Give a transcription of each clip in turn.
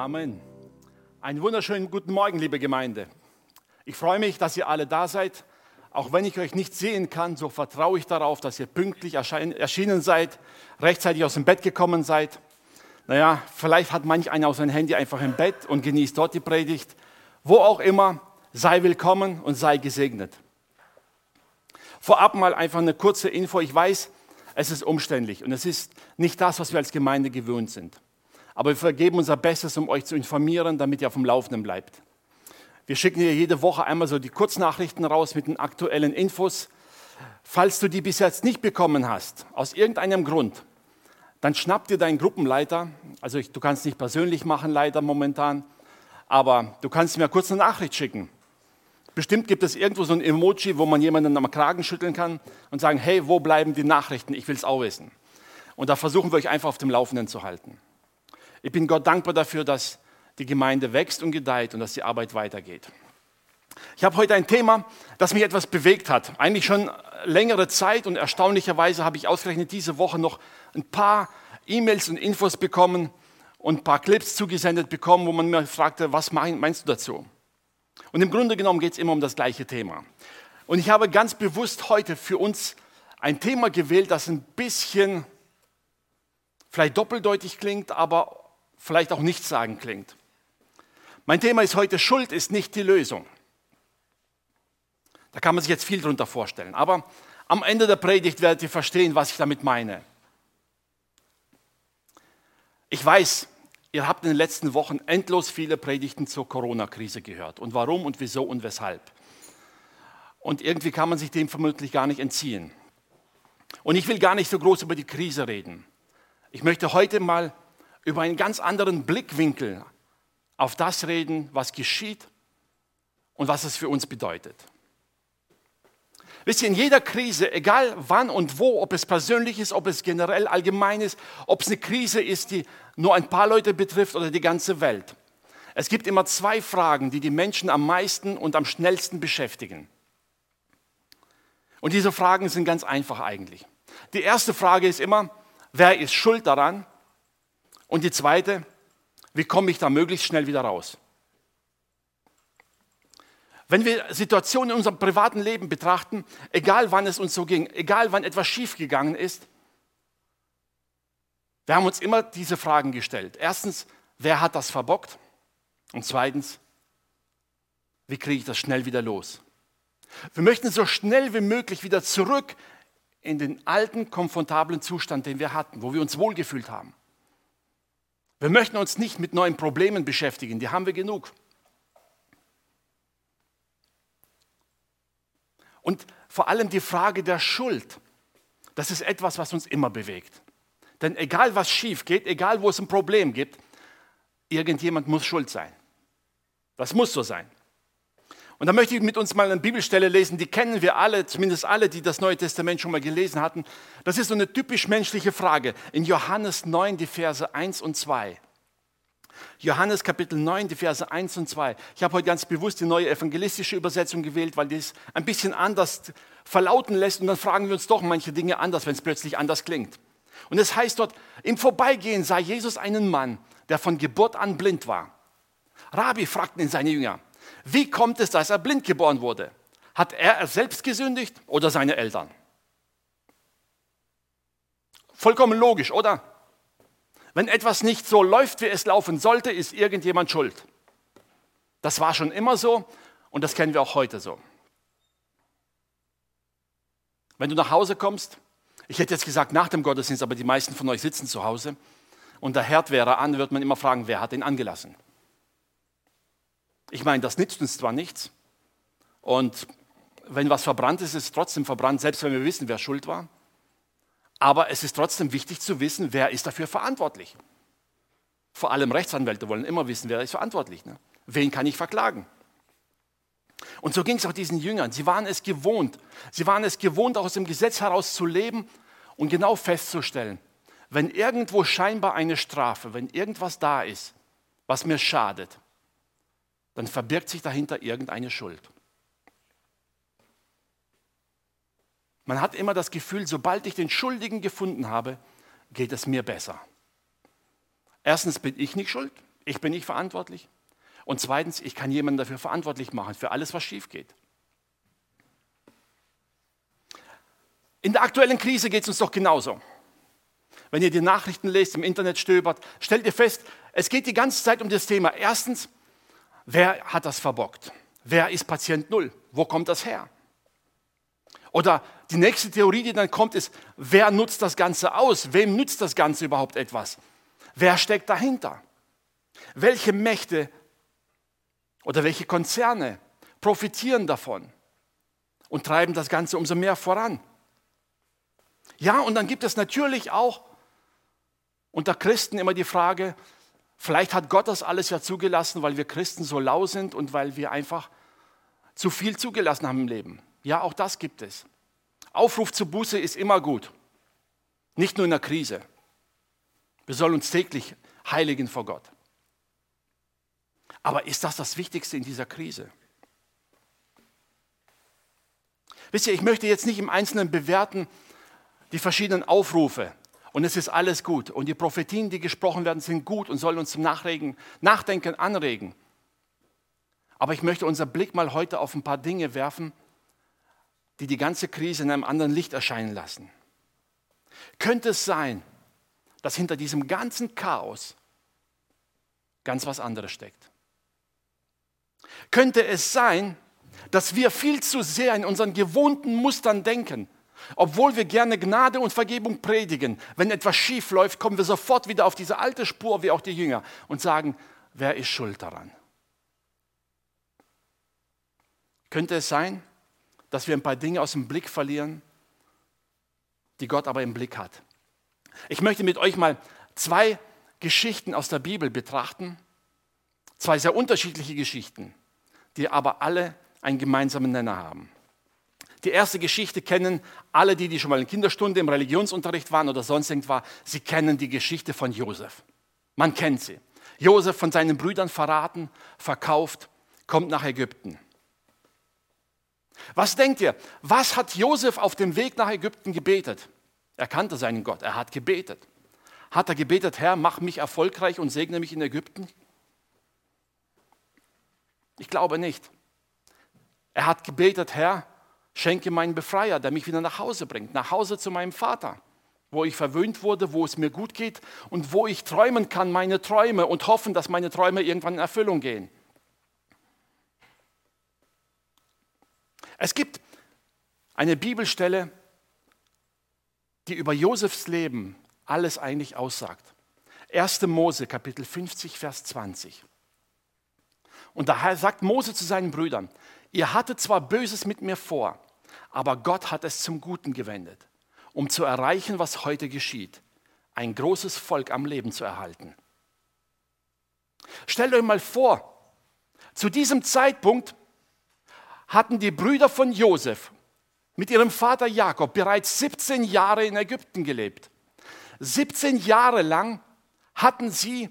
Amen. Einen wunderschönen guten Morgen, liebe Gemeinde. Ich freue mich, dass ihr alle da seid. Auch wenn ich euch nicht sehen kann, so vertraue ich darauf, dass ihr pünktlich erschienen seid, rechtzeitig aus dem Bett gekommen seid. Naja, vielleicht hat manch einer auch sein Handy einfach im Bett und genießt dort die Predigt. Wo auch immer, sei willkommen und sei gesegnet. Vorab mal einfach eine kurze Info. Ich weiß, es ist umständlich und es ist nicht das, was wir als Gemeinde gewöhnt sind. Aber wir vergeben unser Bestes, um euch zu informieren, damit ihr auf dem Laufenden bleibt. Wir schicken dir jede Woche einmal so die Kurznachrichten raus mit den aktuellen Infos. Falls du die bis jetzt nicht bekommen hast, aus irgendeinem Grund, dann schnapp dir deinen Gruppenleiter. Also ich, du kannst nicht persönlich machen, leider momentan, aber du kannst mir kurz eine Nachricht schicken. Bestimmt gibt es irgendwo so ein Emoji, wo man jemanden am Kragen schütteln kann und sagen, hey, wo bleiben die Nachrichten? Ich will es auch wissen. Und da versuchen wir euch einfach auf dem Laufenden zu halten. Ich bin Gott dankbar dafür, dass die Gemeinde wächst und gedeiht und dass die Arbeit weitergeht. Ich habe heute ein Thema, das mich etwas bewegt hat. Eigentlich schon längere Zeit und erstaunlicherweise habe ich ausgerechnet diese Woche noch ein paar E-Mails und Infos bekommen und ein paar Clips zugesendet bekommen, wo man mir fragte, was meinst du dazu? Und im Grunde genommen geht es immer um das gleiche Thema. Und ich habe ganz bewusst heute für uns ein Thema gewählt, das ein bisschen vielleicht doppeldeutig klingt, aber vielleicht auch nichts sagen klingt. Mein Thema ist heute, Schuld ist nicht die Lösung. Da kann man sich jetzt viel drunter vorstellen. Aber am Ende der Predigt werdet ihr verstehen, was ich damit meine. Ich weiß, ihr habt in den letzten Wochen endlos viele Predigten zur Corona-Krise gehört. Und warum und wieso und weshalb. Und irgendwie kann man sich dem vermutlich gar nicht entziehen. Und ich will gar nicht so groß über die Krise reden. Ich möchte heute mal über einen ganz anderen Blickwinkel auf das reden, was geschieht und was es für uns bedeutet. Wisst ihr, in jeder Krise, egal wann und wo, ob es persönlich ist, ob es generell allgemein ist, ob es eine Krise ist, die nur ein paar Leute betrifft oder die ganze Welt. Es gibt immer zwei Fragen, die die Menschen am meisten und am schnellsten beschäftigen. Und diese Fragen sind ganz einfach eigentlich. Die erste Frage ist immer, wer ist schuld daran? Und die zweite, wie komme ich da möglichst schnell wieder raus? Wenn wir Situationen in unserem privaten Leben betrachten, egal wann es uns so ging, egal wann etwas schiefgegangen ist, wir haben uns immer diese Fragen gestellt. Erstens, wer hat das verbockt? Und zweitens, wie kriege ich das schnell wieder los? Wir möchten so schnell wie möglich wieder zurück in den alten, komfortablen Zustand, den wir hatten, wo wir uns wohlgefühlt haben. Wir möchten uns nicht mit neuen Problemen beschäftigen, die haben wir genug. Und vor allem die Frage der Schuld, das ist etwas, was uns immer bewegt. Denn egal was schief geht, egal wo es ein Problem gibt, irgendjemand muss schuld sein. Das muss so sein. Und da möchte ich mit uns mal eine Bibelstelle lesen, die kennen wir alle, zumindest alle, die das Neue Testament schon mal gelesen hatten. Das ist so eine typisch menschliche Frage. In Johannes 9, die Verse 1 und 2. Johannes Kapitel 9, die Verse 1 und 2. Ich habe heute ganz bewusst die neue evangelistische Übersetzung gewählt, weil die es ein bisschen anders verlauten lässt und dann fragen wir uns doch manche Dinge anders, wenn es plötzlich anders klingt. Und es heißt dort, im Vorbeigehen sah Jesus einen Mann, der von Geburt an blind war. Rabbi fragten ihn seine Jünger, wie kommt es, dass er blind geboren wurde? Hat er selbst gesündigt oder seine Eltern? Vollkommen logisch, oder? Wenn etwas nicht so läuft, wie es laufen sollte, ist irgendjemand schuld. Das war schon immer so und das kennen wir auch heute so. Wenn du nach Hause kommst, ich hätte jetzt gesagt nach dem Gottesdienst, aber die meisten von euch sitzen zu Hause und der Herd wäre an, wird man immer fragen, wer hat ihn angelassen? Ich meine, das nützt uns zwar nichts. Und wenn was verbrannt ist, ist es trotzdem verbrannt, selbst wenn wir wissen, wer schuld war. Aber es ist trotzdem wichtig zu wissen, wer ist dafür verantwortlich. Vor allem Rechtsanwälte wollen immer wissen, wer ist verantwortlich. Ne? Wen kann ich verklagen? Und so ging es auch diesen Jüngern. Sie waren es gewohnt. Sie waren es gewohnt, auch aus dem Gesetz heraus zu leben und genau festzustellen, wenn irgendwo scheinbar eine Strafe, wenn irgendwas da ist, was mir schadet, dann verbirgt sich dahinter irgendeine Schuld. Man hat immer das Gefühl, sobald ich den Schuldigen gefunden habe, geht es mir besser. Erstens bin ich nicht schuld, Ich bin nicht verantwortlich. Und zweitens, ich kann jemanden dafür verantwortlich machen, für alles, was schief geht. In der aktuellen Krise geht es uns doch genauso. Wenn ihr die Nachrichten lest, im Internet stöbert, stellt ihr fest, es geht die ganze Zeit um das Thema. Erstens, wer hat das verbockt? Wer ist Patient Null? Wo kommt das her? Oder die nächste Theorie, die dann kommt, ist, wer nutzt das Ganze aus? Wem nützt das Ganze überhaupt etwas? Wer steckt dahinter? Welche Mächte oder welche Konzerne profitieren davon und treiben das Ganze umso mehr voran? Ja, und dann gibt es natürlich auch unter Christen immer die Frage, vielleicht hat Gott das alles ja zugelassen, weil wir Christen so lau sind und weil wir einfach zu viel zugelassen haben im Leben. Ja, auch das gibt es. Aufruf zur Buße ist immer gut, nicht nur in der Krise. Wir sollen uns täglich heiligen vor Gott. Aber ist das das Wichtigste in dieser Krise? Wisst ihr, ich möchte jetzt nicht im Einzelnen bewerten die verschiedenen Aufrufe und es ist alles gut und die Prophetien, die gesprochen werden, sind gut und sollen uns zum Nachregen, Nachdenken anregen. Aber ich möchte unser Blick mal heute auf ein paar Dinge werfen, die die ganze Krise in einem anderen Licht erscheinen lassen. Könnte es sein, dass hinter diesem ganzen Chaos ganz was anderes steckt? Könnte es sein, dass wir viel zu sehr in unseren gewohnten Mustern denken, obwohl wir gerne Gnade und Vergebung predigen? Wenn etwas schief läuft, kommen wir sofort wieder auf diese alte Spur, wie auch die Jünger, und sagen, wer ist schuld daran? Könnte es sein, dass wir ein paar Dinge aus dem Blick verlieren, die Gott aber im Blick hat? Ich möchte mit euch mal zwei Geschichten aus der Bibel betrachten, zwei sehr unterschiedliche Geschichten, die aber alle einen gemeinsamen Nenner haben. Die erste Geschichte kennen alle, die, die schon mal in Kinderstunde im Religionsunterricht waren oder sonst irgendwas, sie kennen die Geschichte von Josef. Man kennt sie. Josef von seinen Brüdern verraten, verkauft, kommt nach Ägypten. Was denkt ihr? Was hat Josef auf dem Weg nach Ägypten gebetet? Er kannte seinen Gott, er hat gebetet. Hat er gebetet, Herr, mach mich erfolgreich und segne mich in Ägypten? Ich glaube nicht. Er hat gebetet, Herr, schenke meinen Befreier, der mich wieder nach Hause bringt, nach Hause zu meinem Vater, wo ich verwöhnt wurde, wo es mir gut geht und wo ich träumen kann, meine Träume und hoffen, dass meine Träume irgendwann in Erfüllung gehen. Es gibt eine Bibelstelle, die über Josefs Leben alles eigentlich aussagt. 1. Mose, Kapitel 50, Vers 20. Und da sagt Mose zu seinen Brüdern, ihr hattet zwar Böses mit mir vor, aber Gott hat es zum Guten gewendet, um zu erreichen, was heute geschieht, ein großes Volk am Leben zu erhalten. Stellt euch mal vor, zu diesem Zeitpunkt hatten die Brüder von Josef mit ihrem Vater Jakob bereits 17 Jahre in Ägypten gelebt. 17 Jahre lang hatten sie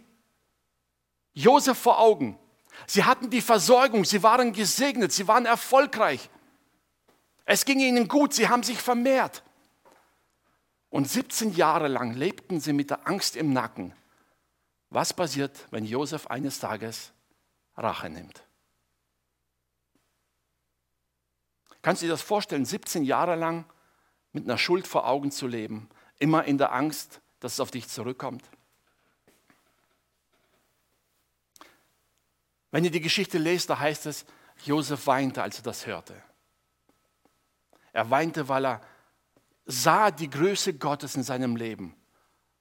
Josef vor Augen. Sie hatten die Versorgung, sie waren gesegnet, sie waren erfolgreich. Es ging ihnen gut, sie haben sich vermehrt. Und 17 Jahre lang lebten sie mit der Angst im Nacken. Was passiert, wenn Josef eines Tages Rache nimmt? Kannst du dir das vorstellen, 17 Jahre lang mit einer Schuld vor Augen zu leben, immer in der Angst, dass es auf dich zurückkommt? Wenn ihr die Geschichte lest, da heißt es, Josef weinte, als er das hörte. Er weinte, weil er sah die Größe Gottes in seinem Leben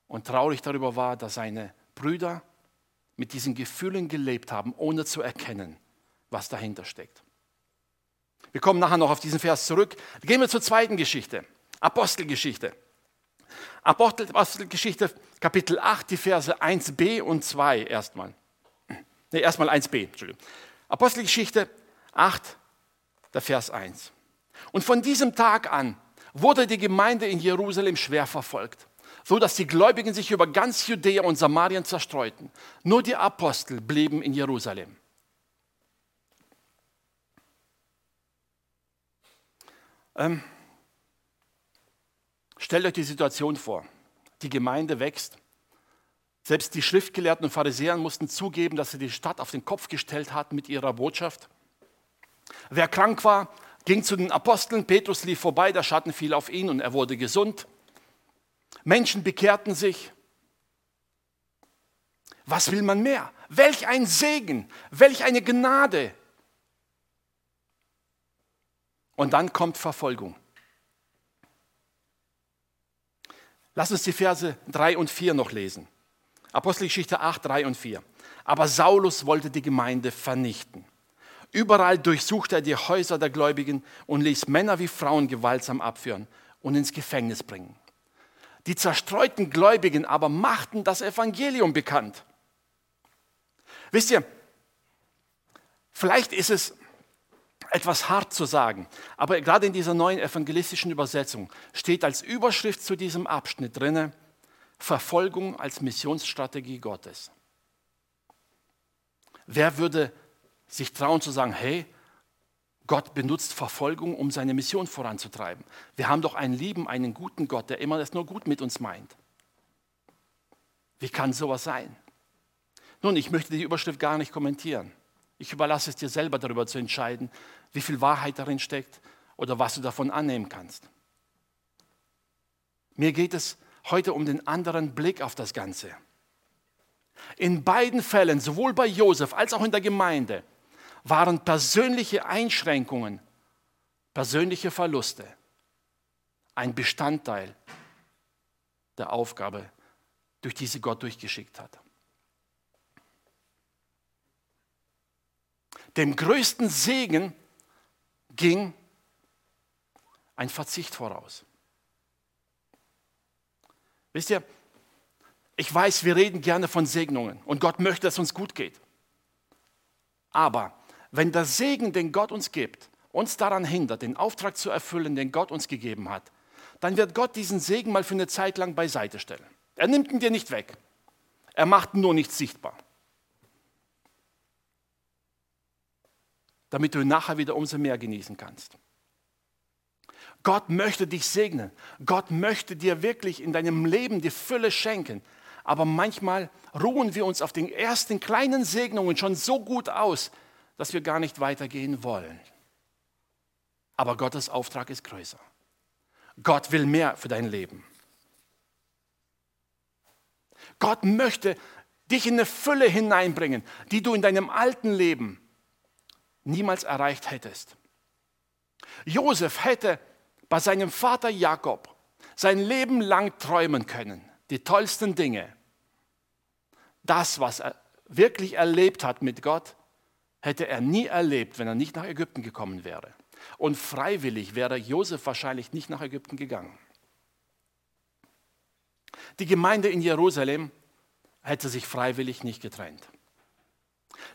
und traurig darüber war, dass seine Brüder mit diesen Gefühlen gelebt haben, ohne zu erkennen, was dahinter steckt. Wir kommen nachher noch auf diesen Vers zurück. Gehen wir zur zweiten Geschichte, Apostelgeschichte. Apostelgeschichte Kapitel 8, die Verse 1b und 2 erstmal. Ne, erstmal 1b, Entschuldigung. Apostelgeschichte 8, der Vers 1. Und von diesem Tag an wurde die Gemeinde in Jerusalem schwer verfolgt, so dass die Gläubigen sich über ganz Judäa und Samarien zerstreuten. Nur die Apostel blieben in Jerusalem. Ähm, stellt euch die Situation vor. Die Gemeinde wächst. Selbst die Schriftgelehrten und Pharisäer mussten zugeben, dass sie die Stadt auf den Kopf gestellt hatten mit ihrer Botschaft. Wer krank war, ging zu den Aposteln. Petrus lief vorbei, der Schatten fiel auf ihn und er wurde gesund. Menschen bekehrten sich. Was will man mehr? Welch ein Segen, welch eine Gnade. Und dann kommt Verfolgung. Lass uns die Verse 3 und 4 noch lesen. Apostelgeschichte 8, 3 und 4. Aber Saulus wollte die Gemeinde vernichten. Überall durchsuchte er die Häuser der Gläubigen und ließ Männer wie Frauen gewaltsam abführen und ins Gefängnis bringen. Die zerstreuten Gläubigen aber machten das Evangelium bekannt. Wisst ihr, vielleicht ist es etwas hart zu sagen, aber gerade in dieser neuen evangelistischen Übersetzung steht als Überschrift zu diesem Abschnitt drinne Verfolgung als Missionsstrategie Gottes. Wer würde sich trauen zu sagen, hey, Gott benutzt Verfolgung, um seine Mission voranzutreiben. Wir haben doch einen lieben, einen guten Gott, der immer das nur gut mit uns meint. Wie kann sowas sein? Nun, ich möchte die Überschrift gar nicht kommentieren. Ich überlasse es dir selber darüber zu entscheiden, wie viel Wahrheit darin steckt oder was du davon annehmen kannst. Mir geht es heute um den anderen Blick auf das Ganze. In beiden Fällen, sowohl bei Josef als auch in der Gemeinde, waren persönliche Einschränkungen, persönliche Verluste ein Bestandteil der Aufgabe, durch die sie Gott durchgeschickt hat. Dem größten Segen ging ein Verzicht voraus. Wisst ihr, ich weiß, wir reden gerne von Segnungen und Gott möchte, dass uns gut geht. Aber wenn der Segen, den Gott uns gibt, uns daran hindert, den Auftrag zu erfüllen, den Gott uns gegeben hat, dann wird Gott diesen Segen mal für eine Zeit lang beiseite stellen. Er nimmt ihn dir nicht weg. Er macht nur nicht sichtbar. Damit du ihn nachher wieder umso mehr genießen kannst. Gott möchte dich segnen. Gott möchte dir wirklich in deinem Leben die Fülle schenken. Aber manchmal ruhen wir uns auf den ersten kleinen Segnungen schon so gut aus, dass wir gar nicht weitergehen wollen. Aber Gottes Auftrag ist größer. Gott will mehr für dein Leben. Gott möchte dich in eine Fülle hineinbringen, die du in deinem alten Leben niemals erreicht hättest. Josef hätte bei seinem Vater Jakob sein Leben lang träumen können, die tollsten Dinge. Das, was er wirklich erlebt hat mit Gott, hätte er nie erlebt, wenn er nicht nach Ägypten gekommen wäre. Und freiwillig wäre Josef wahrscheinlich nicht nach Ägypten gegangen. Die Gemeinde in Jerusalem hätte sich freiwillig nicht getrennt.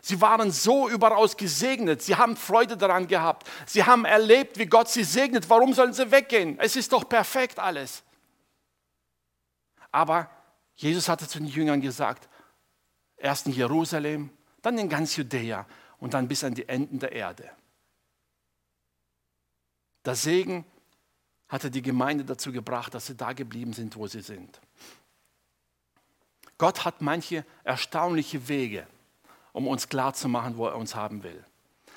Sie waren so überaus gesegnet. Sie haben Freude daran gehabt. Sie haben erlebt, wie Gott sie segnet. Warum sollen sie weggehen? Es ist doch perfekt alles. Aber Jesus hatte zu den Jüngern gesagt, erst in Jerusalem, dann in ganz Judäa und dann bis an die Enden der Erde. Der Segen hatte die Gemeinde dazu gebracht, dass sie da geblieben sind, wo sie sind. Gott hat manche erstaunliche Wege, um uns klarzumachen, wo er uns haben will.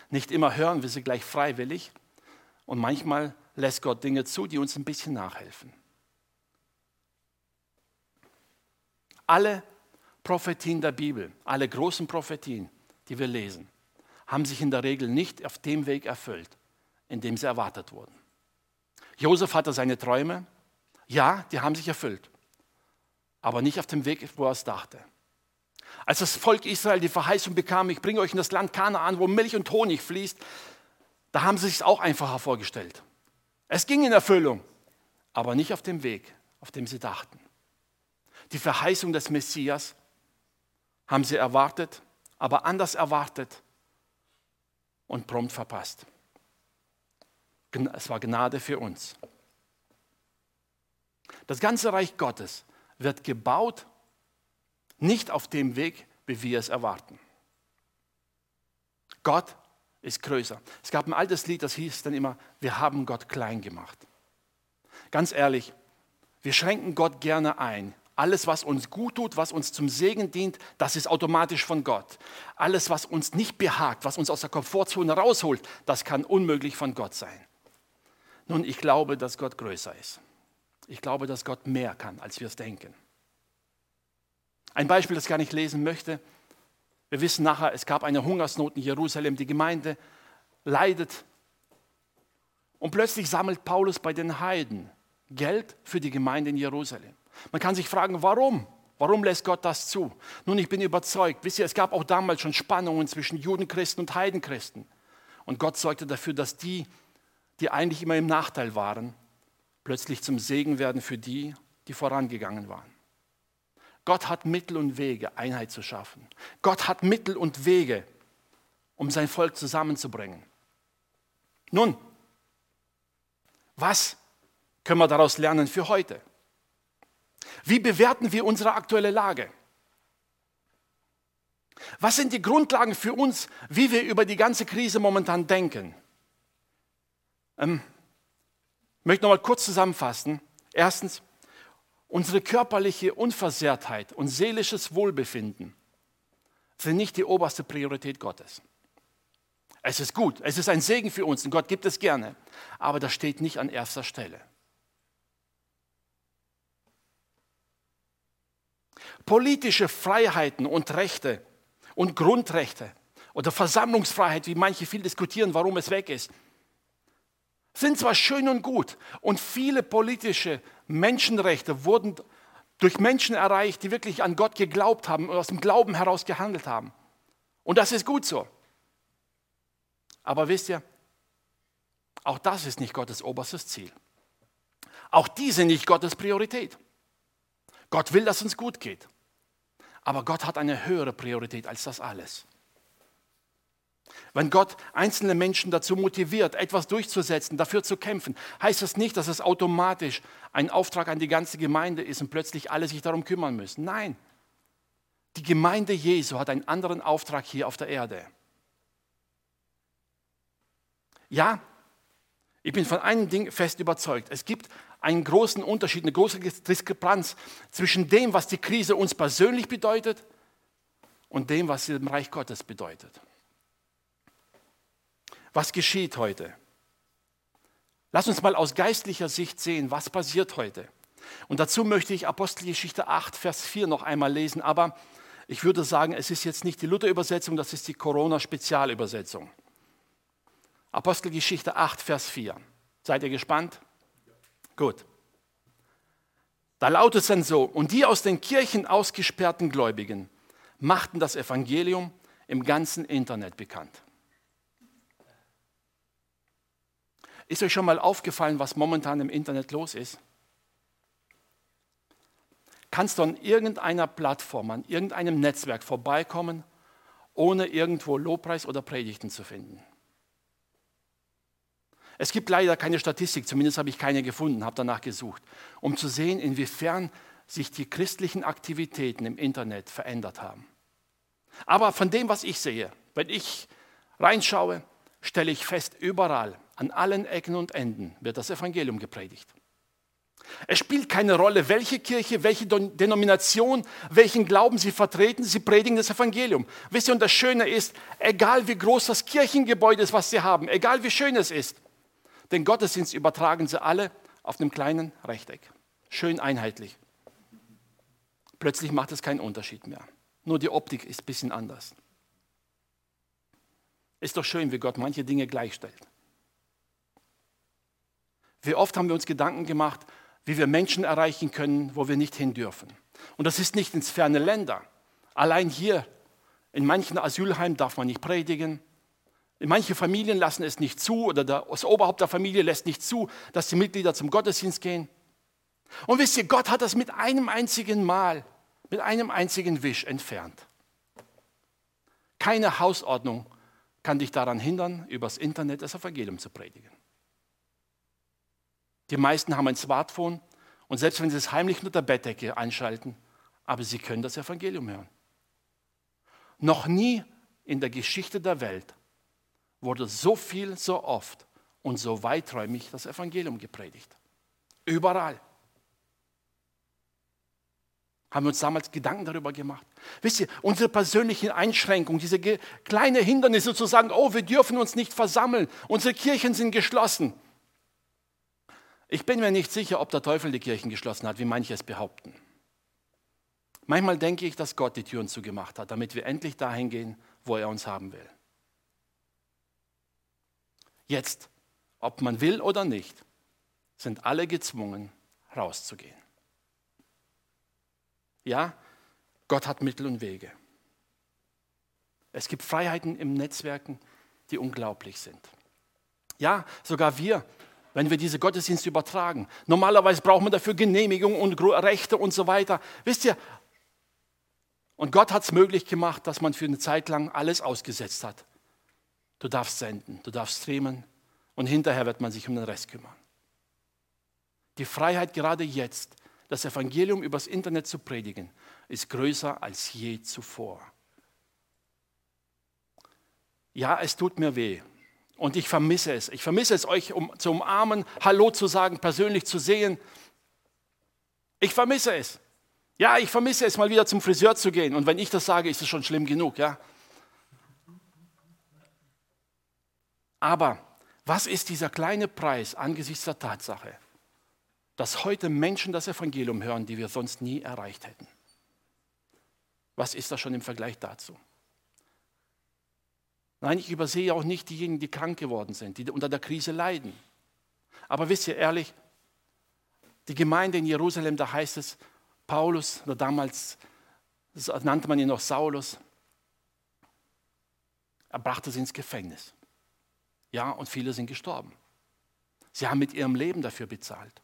Nicht immer hören wir sie gleich freiwillig und manchmal lässt Gott Dinge zu, die uns ein bisschen nachhelfen. Alle Prophetien der Bibel, alle großen Prophetien, die wir lesen, haben sich in der Regel nicht auf dem Weg erfüllt, in dem sie erwartet wurden. Josef hatte seine Träume, ja, die haben sich erfüllt, aber nicht auf dem Weg, wo er es dachte. Als das Volk Israel die Verheißung bekam, ich bringe euch in das Land Kanaan, wo Milch und Honig fließt, da haben sie sich auch einfacher vorgestellt. Es ging in Erfüllung, aber nicht auf dem Weg, auf dem sie dachten. Die Verheißung des Messias haben sie erwartet, aber anders erwartet und prompt verpasst. Es war Gnade für uns. Das ganze Reich Gottes wird gebaut nicht auf dem Weg, wie wir es erwarten. Gott ist größer. Es gab ein altes Lied, das hieß dann immer, wir haben Gott klein gemacht. Ganz ehrlich, wir schränken Gott gerne ein, Alles, was uns gut tut, was uns zum Segen dient, das ist automatisch von Gott. Alles, was uns nicht behagt, was uns aus der Komfortzone rausholt, das kann unmöglich von Gott sein. Nun, ich glaube, dass Gott größer ist. Ich glaube, dass Gott mehr kann, als wir es denken. Ein Beispiel, das ich gar nicht lesen möchte. Wir wissen nachher, es gab eine Hungersnot in Jerusalem. Die Gemeinde leidet. Und plötzlich sammelt Paulus bei den Heiden Geld für die Gemeinde in Jerusalem. Man kann sich fragen, warum? Warum lässt Gott das zu? Nun, ich bin überzeugt, wisst ihr, es gab auch damals schon Spannungen zwischen Judenchristen und Heidenchristen. Und Gott sorgte dafür, dass die, die eigentlich immer im Nachteil waren, plötzlich zum Segen werden für die, die vorangegangen waren. Gott hat Mittel und Wege, Einheit zu schaffen. Gott hat Mittel und Wege, um sein Volk zusammenzubringen. Nun, was können wir daraus lernen für heute? Wie bewerten wir unsere aktuelle Lage? Was sind die Grundlagen für uns, wie wir über die ganze Krise momentan denken? Ähm, ich möchte noch mal kurz zusammenfassen. Erstens, unsere körperliche Unversehrtheit und seelisches Wohlbefinden sind nicht die oberste Priorität Gottes. Es ist gut, es ist ein Segen für uns und Gott gibt es gerne, aber das steht nicht an erster Stelle. politische Freiheiten und Rechte und Grundrechte oder Versammlungsfreiheit, wie manche viel diskutieren, warum es weg ist, sind zwar schön und gut und viele politische Menschenrechte wurden durch Menschen erreicht, die wirklich an Gott geglaubt haben und aus dem Glauben heraus gehandelt haben. Und das ist gut so. Aber wisst ihr, auch das ist nicht Gottes oberstes Ziel. Auch diese nicht Gottes Priorität. Gott will, dass uns gut geht. Aber Gott hat eine höhere Priorität als das alles. Wenn Gott einzelne Menschen dazu motiviert, etwas durchzusetzen, dafür zu kämpfen, heißt das nicht, dass es automatisch ein Auftrag an die ganze Gemeinde ist und plötzlich alle sich darum kümmern müssen. Nein, die Gemeinde Jesu hat einen anderen Auftrag hier auf der Erde. Ja, ich bin von einem Ding fest überzeugt. Es gibt einen großen Unterschied, eine große Diskrepanz zwischen dem, was die Krise uns persönlich bedeutet und dem, was sie im Reich Gottes bedeutet. Was geschieht heute? Lass uns mal aus geistlicher Sicht sehen, was passiert heute. Und dazu möchte ich Apostelgeschichte 8, Vers 4 noch einmal lesen, aber ich würde sagen, es ist jetzt nicht die Luther-Übersetzung, das ist die Corona-Spezialübersetzung. Apostelgeschichte 8, Vers 4. Seid ihr gespannt? Gut. Da lautet es dann so, und die aus den Kirchen ausgesperrten Gläubigen machten das Evangelium im ganzen Internet bekannt. Ist euch schon mal aufgefallen, was momentan im Internet los ist? Kannst du an irgendeiner Plattform, an irgendeinem Netzwerk vorbeikommen, ohne irgendwo Lobpreis oder Predigten zu finden? Es gibt leider keine Statistik, zumindest habe ich keine gefunden, habe danach gesucht, um zu sehen, inwiefern sich die christlichen Aktivitäten im Internet verändert haben. Aber von dem, was ich sehe, wenn ich reinschaue, stelle ich fest, überall, an allen Ecken und Enden wird das Evangelium gepredigt. Es spielt keine Rolle, welche Kirche, welche Denomination, welchen Glauben sie vertreten, sie predigen das Evangelium. Wisst ihr, und das Schöne ist, egal wie groß das Kirchengebäude ist, was sie haben, egal wie schön es ist, den Gottesdienst übertragen sie alle auf einem kleinen Rechteck. Schön einheitlich. Plötzlich macht es keinen Unterschied mehr. Nur die Optik ist ein bisschen anders. Ist doch schön, wie Gott manche Dinge gleichstellt. Wie oft haben wir uns Gedanken gemacht, wie wir Menschen erreichen können, wo wir nicht hin dürfen. Und das ist nicht ins ferne Länder. Allein hier, in manchen Asylheimen darf man nicht predigen, Manche Familien lassen es nicht zu oder das Oberhaupt der Familie lässt nicht zu, dass die Mitglieder zum Gottesdienst gehen. Und wisst ihr, Gott hat das mit einem einzigen Mal, mit einem einzigen Wisch entfernt. Keine Hausordnung kann dich daran hindern, übers Internet das Evangelium zu predigen. Die meisten haben ein Smartphone und selbst wenn sie es heimlich unter der Bettdecke einschalten, aber sie können das Evangelium hören. Noch nie in der Geschichte der Welt wurde so viel, so oft und so weiträumig das Evangelium gepredigt. Überall. Haben wir uns damals Gedanken darüber gemacht? Wisst ihr, unsere persönlichen Einschränkungen, diese kleine Hindernisse zu sagen, oh, wir dürfen uns nicht versammeln, unsere Kirchen sind geschlossen. Ich bin mir nicht sicher, ob der Teufel die Kirchen geschlossen hat, wie manche es behaupten. Manchmal denke ich, dass Gott die Türen zugemacht hat, damit wir endlich dahin gehen, wo er uns haben will. Jetzt, ob man will oder nicht, sind alle gezwungen, rauszugehen. Ja, Gott hat Mittel und Wege. Es gibt Freiheiten im Netzwerken, die unglaublich sind. Ja, sogar wir, wenn wir diese Gottesdienste übertragen. Normalerweise braucht man dafür Genehmigung und Rechte und so weiter. Wisst ihr, und Gott hat es möglich gemacht, dass man für eine Zeit lang alles ausgesetzt hat. Du darfst senden, du darfst streamen und hinterher wird man sich um den Rest kümmern. Die Freiheit gerade jetzt das Evangelium übers Internet zu predigen, ist größer als je zuvor. Ja, es tut mir weh und ich vermisse es. Ich vermisse es, euch um, zu umarmen, Hallo zu sagen, persönlich zu sehen. Ich vermisse es. Ja, ich vermisse es, mal wieder zum Friseur zu gehen. Und wenn ich das sage, ist es schon schlimm genug. Ja? Aber was ist dieser kleine Preis angesichts der Tatsache, dass heute Menschen das Evangelium hören, die wir sonst nie erreicht hätten. Was ist das schon im Vergleich dazu? Nein, ich übersehe auch nicht diejenigen, die krank geworden sind, die unter der Krise leiden. Aber wisst ihr ehrlich, die Gemeinde in Jerusalem, da heißt es, Paulus, oder damals nannte man ihn noch Saulus, er brachte sie ins Gefängnis. Ja, und viele sind gestorben. Sie haben mit ihrem Leben dafür bezahlt.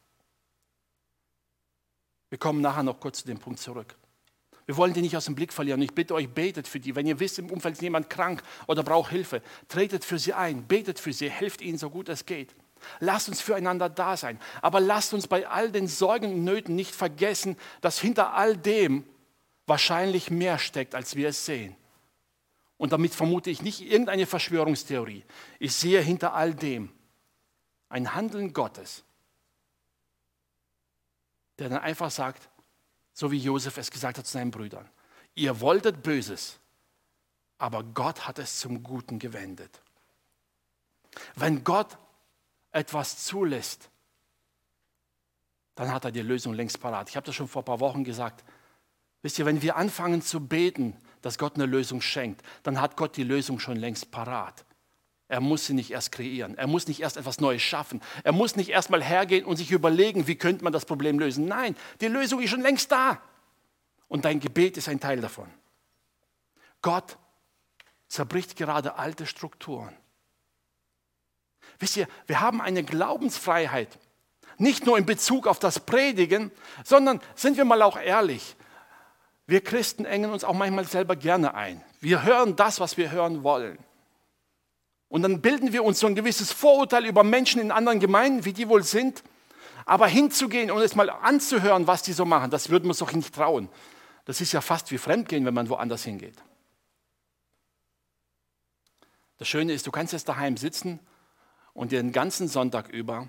Wir kommen nachher noch kurz zu dem Punkt zurück. Wir wollen die nicht aus dem Blick verlieren. Ich bitte euch, betet für die. Wenn ihr wisst, im Umfeld ist jemand krank oder braucht Hilfe, tretet für sie ein, betet für sie, helft ihnen so gut es geht. Lasst uns füreinander da sein. Aber lasst uns bei all den Sorgen und Nöten nicht vergessen, dass hinter all dem wahrscheinlich mehr steckt, als wir es sehen. Und damit vermute ich nicht irgendeine Verschwörungstheorie. Ich sehe hinter all dem ein Handeln Gottes, der dann einfach sagt, so wie Josef es gesagt hat zu seinen Brüdern, ihr wolltet Böses, aber Gott hat es zum Guten gewendet. Wenn Gott etwas zulässt, dann hat er die Lösung längst parat. Ich habe das schon vor ein paar Wochen gesagt. Wisst ihr, wenn wir anfangen zu beten, dass Gott eine Lösung schenkt, dann hat Gott die Lösung schon längst parat. Er muss sie nicht erst kreieren. Er muss nicht erst etwas Neues schaffen. Er muss nicht erst mal hergehen und sich überlegen, wie könnte man das Problem lösen. Nein, die Lösung ist schon längst da. Und dein Gebet ist ein Teil davon. Gott zerbricht gerade alte Strukturen. Wisst ihr, wir haben eine Glaubensfreiheit. Nicht nur in Bezug auf das Predigen, sondern sind wir mal auch ehrlich. Wir Christen engen uns auch manchmal selber gerne ein. Wir hören das, was wir hören wollen. Und dann bilden wir uns so ein gewisses Vorurteil über Menschen in anderen Gemeinden, wie die wohl sind. Aber hinzugehen und es mal anzuhören, was die so machen, das würden wir uns doch nicht trauen. Das ist ja fast wie Fremdgehen, wenn man woanders hingeht. Das Schöne ist, du kannst jetzt daheim sitzen und dir den ganzen Sonntag über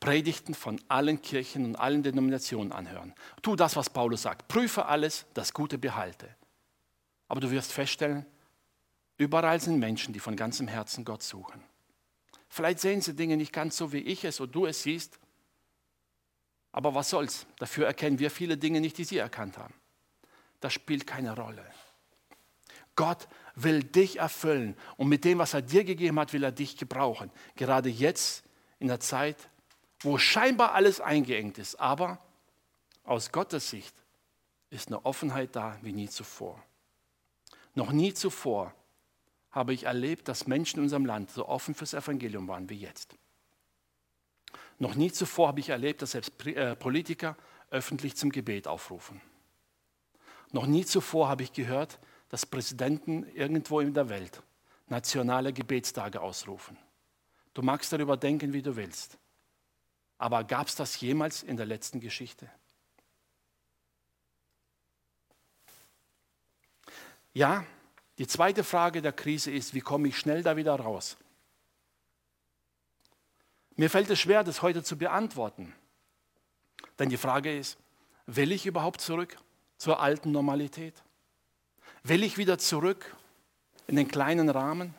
Predigten von allen Kirchen und allen Denominationen anhören. Tu das, was Paulus sagt. Prüfe alles, das Gute behalte. Aber du wirst feststellen, Überall sind Menschen, die von ganzem Herzen Gott suchen. Vielleicht sehen sie Dinge nicht ganz so, wie ich es oder du es siehst. Aber was soll's? Dafür erkennen wir viele Dinge nicht, die sie erkannt haben. Das spielt keine Rolle. Gott will dich erfüllen und mit dem, was er dir gegeben hat, will er dich gebrauchen. Gerade jetzt in der Zeit, wo scheinbar alles eingeengt ist. Aber aus Gottes Sicht ist eine Offenheit da wie nie zuvor. Noch nie zuvor habe ich erlebt, dass Menschen in unserem Land so offen fürs Evangelium waren wie jetzt. Noch nie zuvor habe ich erlebt, dass selbst äh, Politiker öffentlich zum Gebet aufrufen. Noch nie zuvor habe ich gehört, dass Präsidenten irgendwo in der Welt nationale Gebetstage ausrufen. Du magst darüber denken, wie du willst. Aber gab es das jemals in der letzten Geschichte? Ja, die zweite Frage der Krise ist, wie komme ich schnell da wieder raus? Mir fällt es schwer, das heute zu beantworten. Denn die Frage ist, will ich überhaupt zurück zur alten Normalität? Will ich wieder zurück in den kleinen Rahmen?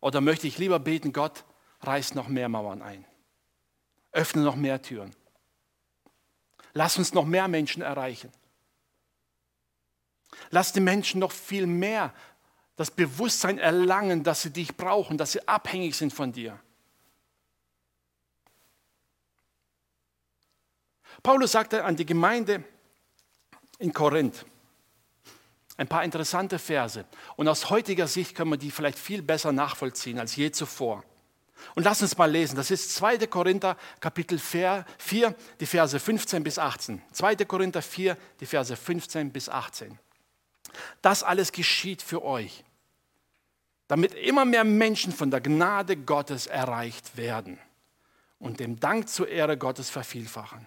Oder möchte ich lieber beten, Gott, reiß noch mehr Mauern ein, öffne noch mehr Türen, lass uns noch mehr Menschen erreichen. Lass die Menschen noch viel mehr das Bewusstsein erlangen, dass sie dich brauchen, dass sie abhängig sind von dir. Paulus sagte an die Gemeinde in Korinth ein paar interessante Verse. Und aus heutiger Sicht können wir die vielleicht viel besser nachvollziehen als je zuvor. Und lass uns mal lesen. Das ist 2. Korinther Kapitel 4, die Verse 15 bis 18. 2. Korinther 4, die Verse 15 bis 18. Das alles geschieht für euch, damit immer mehr Menschen von der Gnade Gottes erreicht werden und dem Dank zur Ehre Gottes vervielfachen.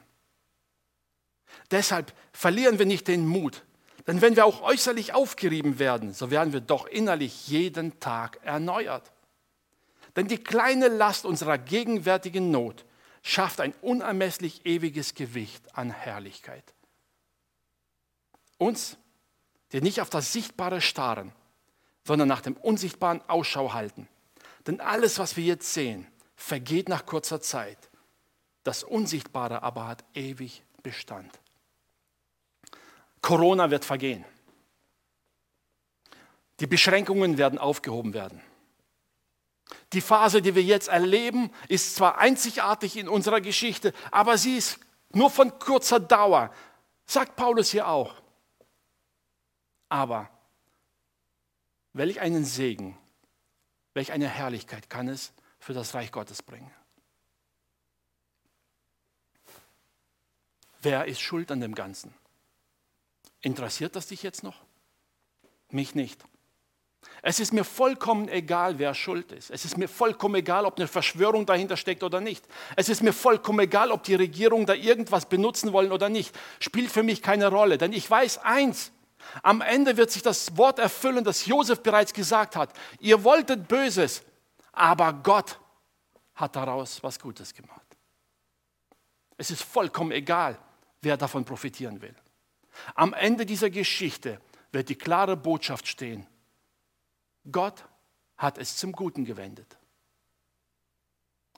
Deshalb verlieren wir nicht den Mut, denn wenn wir auch äußerlich aufgerieben werden, so werden wir doch innerlich jeden Tag erneuert. Denn die kleine Last unserer gegenwärtigen Not schafft ein unermesslich ewiges Gewicht an Herrlichkeit. Uns die nicht auf das Sichtbare starren, sondern nach dem Unsichtbaren Ausschau halten. Denn alles, was wir jetzt sehen, vergeht nach kurzer Zeit. Das Unsichtbare aber hat ewig Bestand. Corona wird vergehen. Die Beschränkungen werden aufgehoben werden. Die Phase, die wir jetzt erleben, ist zwar einzigartig in unserer Geschichte, aber sie ist nur von kurzer Dauer, sagt Paulus hier auch. Aber welch einen Segen, welch eine Herrlichkeit kann es für das Reich Gottes bringen. Wer ist schuld an dem Ganzen? Interessiert das dich jetzt noch? Mich nicht. Es ist mir vollkommen egal, wer schuld ist. Es ist mir vollkommen egal, ob eine Verschwörung dahinter steckt oder nicht. Es ist mir vollkommen egal, ob die Regierung da irgendwas benutzen wollen oder nicht. Spielt für mich keine Rolle. Denn ich weiß eins, am Ende wird sich das Wort erfüllen, das Josef bereits gesagt hat. Ihr wolltet Böses, aber Gott hat daraus was Gutes gemacht. Es ist vollkommen egal, wer davon profitieren will. Am Ende dieser Geschichte wird die klare Botschaft stehen. Gott hat es zum Guten gewendet.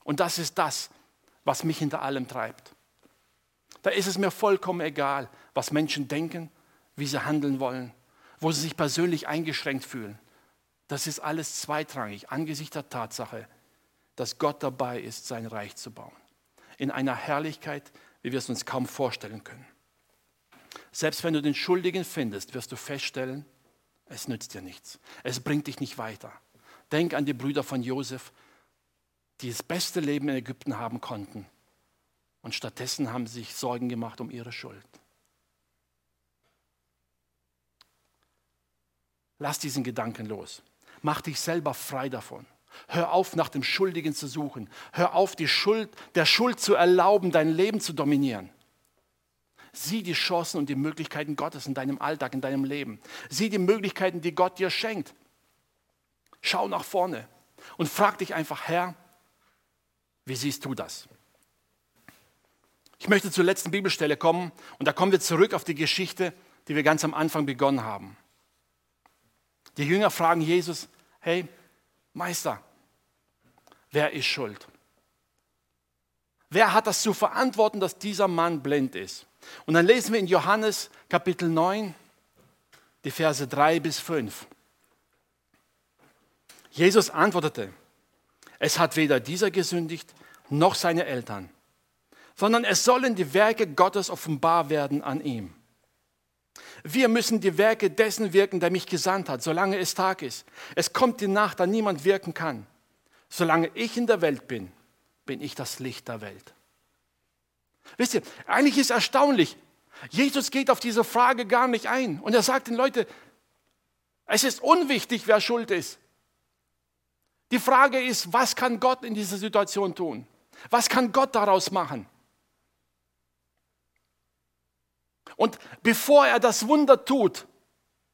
Und das ist das, was mich hinter allem treibt. Da ist es mir vollkommen egal, was Menschen denken, wie sie handeln wollen, wo sie sich persönlich eingeschränkt fühlen. Das ist alles zweitrangig angesichts der Tatsache, dass Gott dabei ist, sein Reich zu bauen. In einer Herrlichkeit, wie wir es uns kaum vorstellen können. Selbst wenn du den Schuldigen findest, wirst du feststellen, es nützt dir nichts. Es bringt dich nicht weiter. Denk an die Brüder von Josef, die das beste Leben in Ägypten haben konnten. Und stattdessen haben sie sich Sorgen gemacht um ihre Schuld. Lass diesen Gedanken los. Mach dich selber frei davon. Hör auf, nach dem Schuldigen zu suchen. Hör auf, die Schuld, der Schuld zu erlauben, dein Leben zu dominieren. Sieh die Chancen und die Möglichkeiten Gottes in deinem Alltag, in deinem Leben. Sieh die Möglichkeiten, die Gott dir schenkt. Schau nach vorne und frag dich einfach, Herr, wie siehst du das? Ich möchte zur letzten Bibelstelle kommen und da kommen wir zurück auf die Geschichte, die wir ganz am Anfang begonnen haben. Die Jünger fragen Jesus, hey Meister, wer ist schuld? Wer hat das zu verantworten, dass dieser Mann blind ist? Und dann lesen wir in Johannes Kapitel 9, die Verse 3 bis 5. Jesus antwortete, es hat weder dieser gesündigt noch seine Eltern, sondern es sollen die Werke Gottes offenbar werden an ihm. Wir müssen die Werke dessen wirken, der mich gesandt hat, solange es Tag ist. Es kommt die Nacht, da niemand wirken kann. Solange ich in der Welt bin, bin ich das Licht der Welt. Wisst ihr, eigentlich ist erstaunlich, Jesus geht auf diese Frage gar nicht ein. Und er sagt den Leuten, es ist unwichtig, wer schuld ist. Die Frage ist, was kann Gott in dieser Situation tun? Was kann Gott daraus machen? Und bevor er das Wunder tut,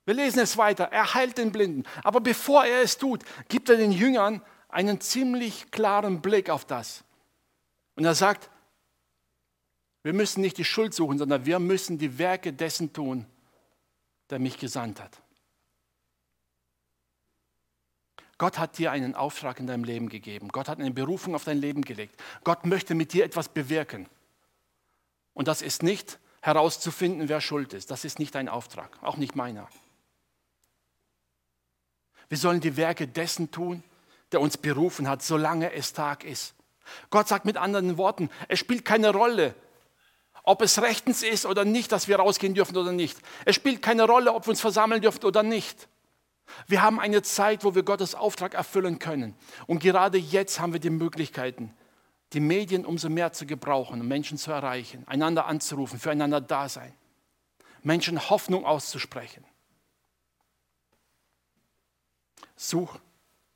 wir lesen es weiter, er heilt den Blinden, aber bevor er es tut, gibt er den Jüngern einen ziemlich klaren Blick auf das. Und er sagt, Wir müssen nicht die Schuld suchen, sondern wir müssen die Werke dessen tun, der mich gesandt hat. Gott hat dir einen Auftrag in deinem Leben gegeben. Gott hat eine Berufung auf dein Leben gelegt. Gott möchte mit dir etwas bewirken. Und das ist nicht herauszufinden, wer schuld ist. Das ist nicht dein Auftrag, auch nicht meiner. Wir sollen die Werke dessen tun, der uns berufen hat, solange es Tag ist. Gott sagt mit anderen Worten, es spielt keine Rolle, ob es rechtens ist oder nicht, dass wir rausgehen dürfen oder nicht. Es spielt keine Rolle, ob wir uns versammeln dürfen oder nicht. Wir haben eine Zeit, wo wir Gottes Auftrag erfüllen können. Und gerade jetzt haben wir die Möglichkeiten, die Medien umso mehr zu gebrauchen, um Menschen zu erreichen, einander anzurufen, füreinander da sein, Menschen Hoffnung auszusprechen. Such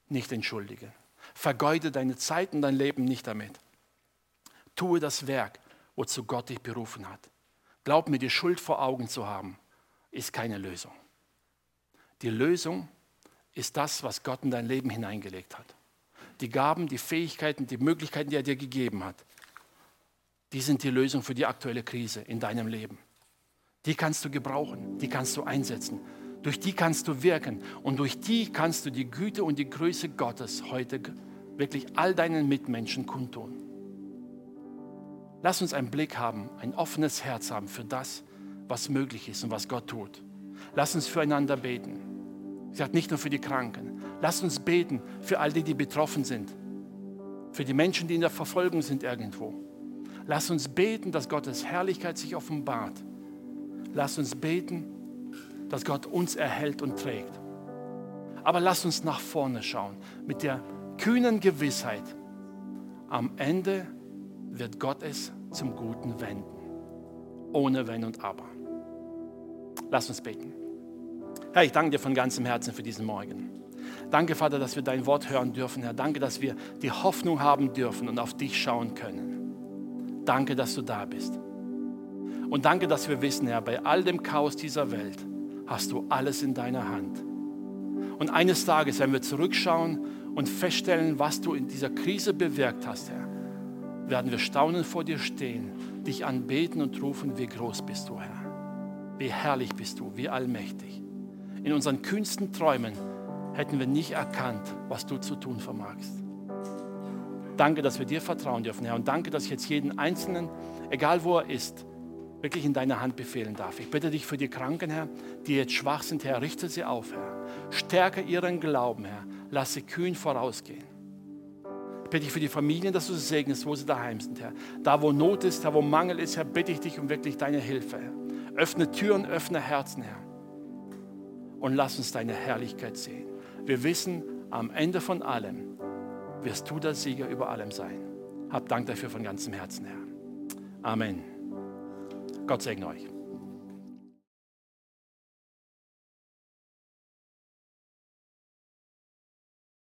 nicht den Schuldigen. Vergeude deine Zeit und dein Leben nicht damit. Tue das Werk, wozu Gott dich berufen hat. Glaub mir, die Schuld vor Augen zu haben, ist keine Lösung. Die Lösung ist das, was Gott in dein Leben hineingelegt hat. Die Gaben, die Fähigkeiten, die Möglichkeiten, die er dir gegeben hat, die sind die Lösung für die aktuelle Krise in deinem Leben. Die kannst du gebrauchen, die kannst du einsetzen, durch die kannst du wirken und durch die kannst du die Güte und die Größe Gottes heute wirklich all deinen Mitmenschen kundtun. Lass uns einen Blick haben, ein offenes Herz haben für das, was möglich ist und was Gott tut. Lass uns füreinander beten. Ich sage nicht nur für die Kranken. Lass uns beten für all die, die betroffen sind. Für die Menschen, die in der Verfolgung sind irgendwo. Lass uns beten, dass Gottes Herrlichkeit sich offenbart. Lass uns beten, dass Gott uns erhält und trägt. Aber lass uns nach vorne schauen mit der kühnen Gewissheit, am Ende wird Gott es zum Guten wenden. Ohne Wenn und Aber. Lass uns beten. Herr, ich danke dir von ganzem Herzen für diesen Morgen. Danke, Vater, dass wir dein Wort hören dürfen, Herr. Danke, dass wir die Hoffnung haben dürfen und auf dich schauen können. Danke, dass du da bist. Und danke, dass wir wissen, Herr, bei all dem Chaos dieser Welt hast du alles in deiner Hand. Und eines Tages, wenn wir zurückschauen und feststellen, was du in dieser Krise bewirkt hast, Herr, werden wir staunend vor dir stehen, dich anbeten und rufen, wie groß bist du, Herr. Wie herrlich bist du, wie allmächtig. In unseren kühnsten Träumen hätten wir nicht erkannt, was du zu tun vermagst. Danke, dass wir dir vertrauen dürfen, Herr. Und danke, dass ich jetzt jeden Einzelnen, egal wo er ist, wirklich in deine Hand befehlen darf. Ich bitte dich für die Kranken, Herr, die jetzt schwach sind, Herr, richte sie auf, Herr. Stärke ihren Glauben, Herr. Lass sie kühn vorausgehen. Ich bitte dich für die Familien, dass du sie segnest, wo sie daheim sind, Herr. Da, wo Not ist, da, wo Mangel ist, Herr, bitte ich dich um wirklich deine Hilfe, Herr. Öffne Türen, öffne Herzen, Herr. Und lass uns deine Herrlichkeit sehen. Wir wissen, am Ende von allem wirst du der Sieger über allem sein. Hab Dank dafür von ganzem Herzen, Herr. Amen. Gott segne euch.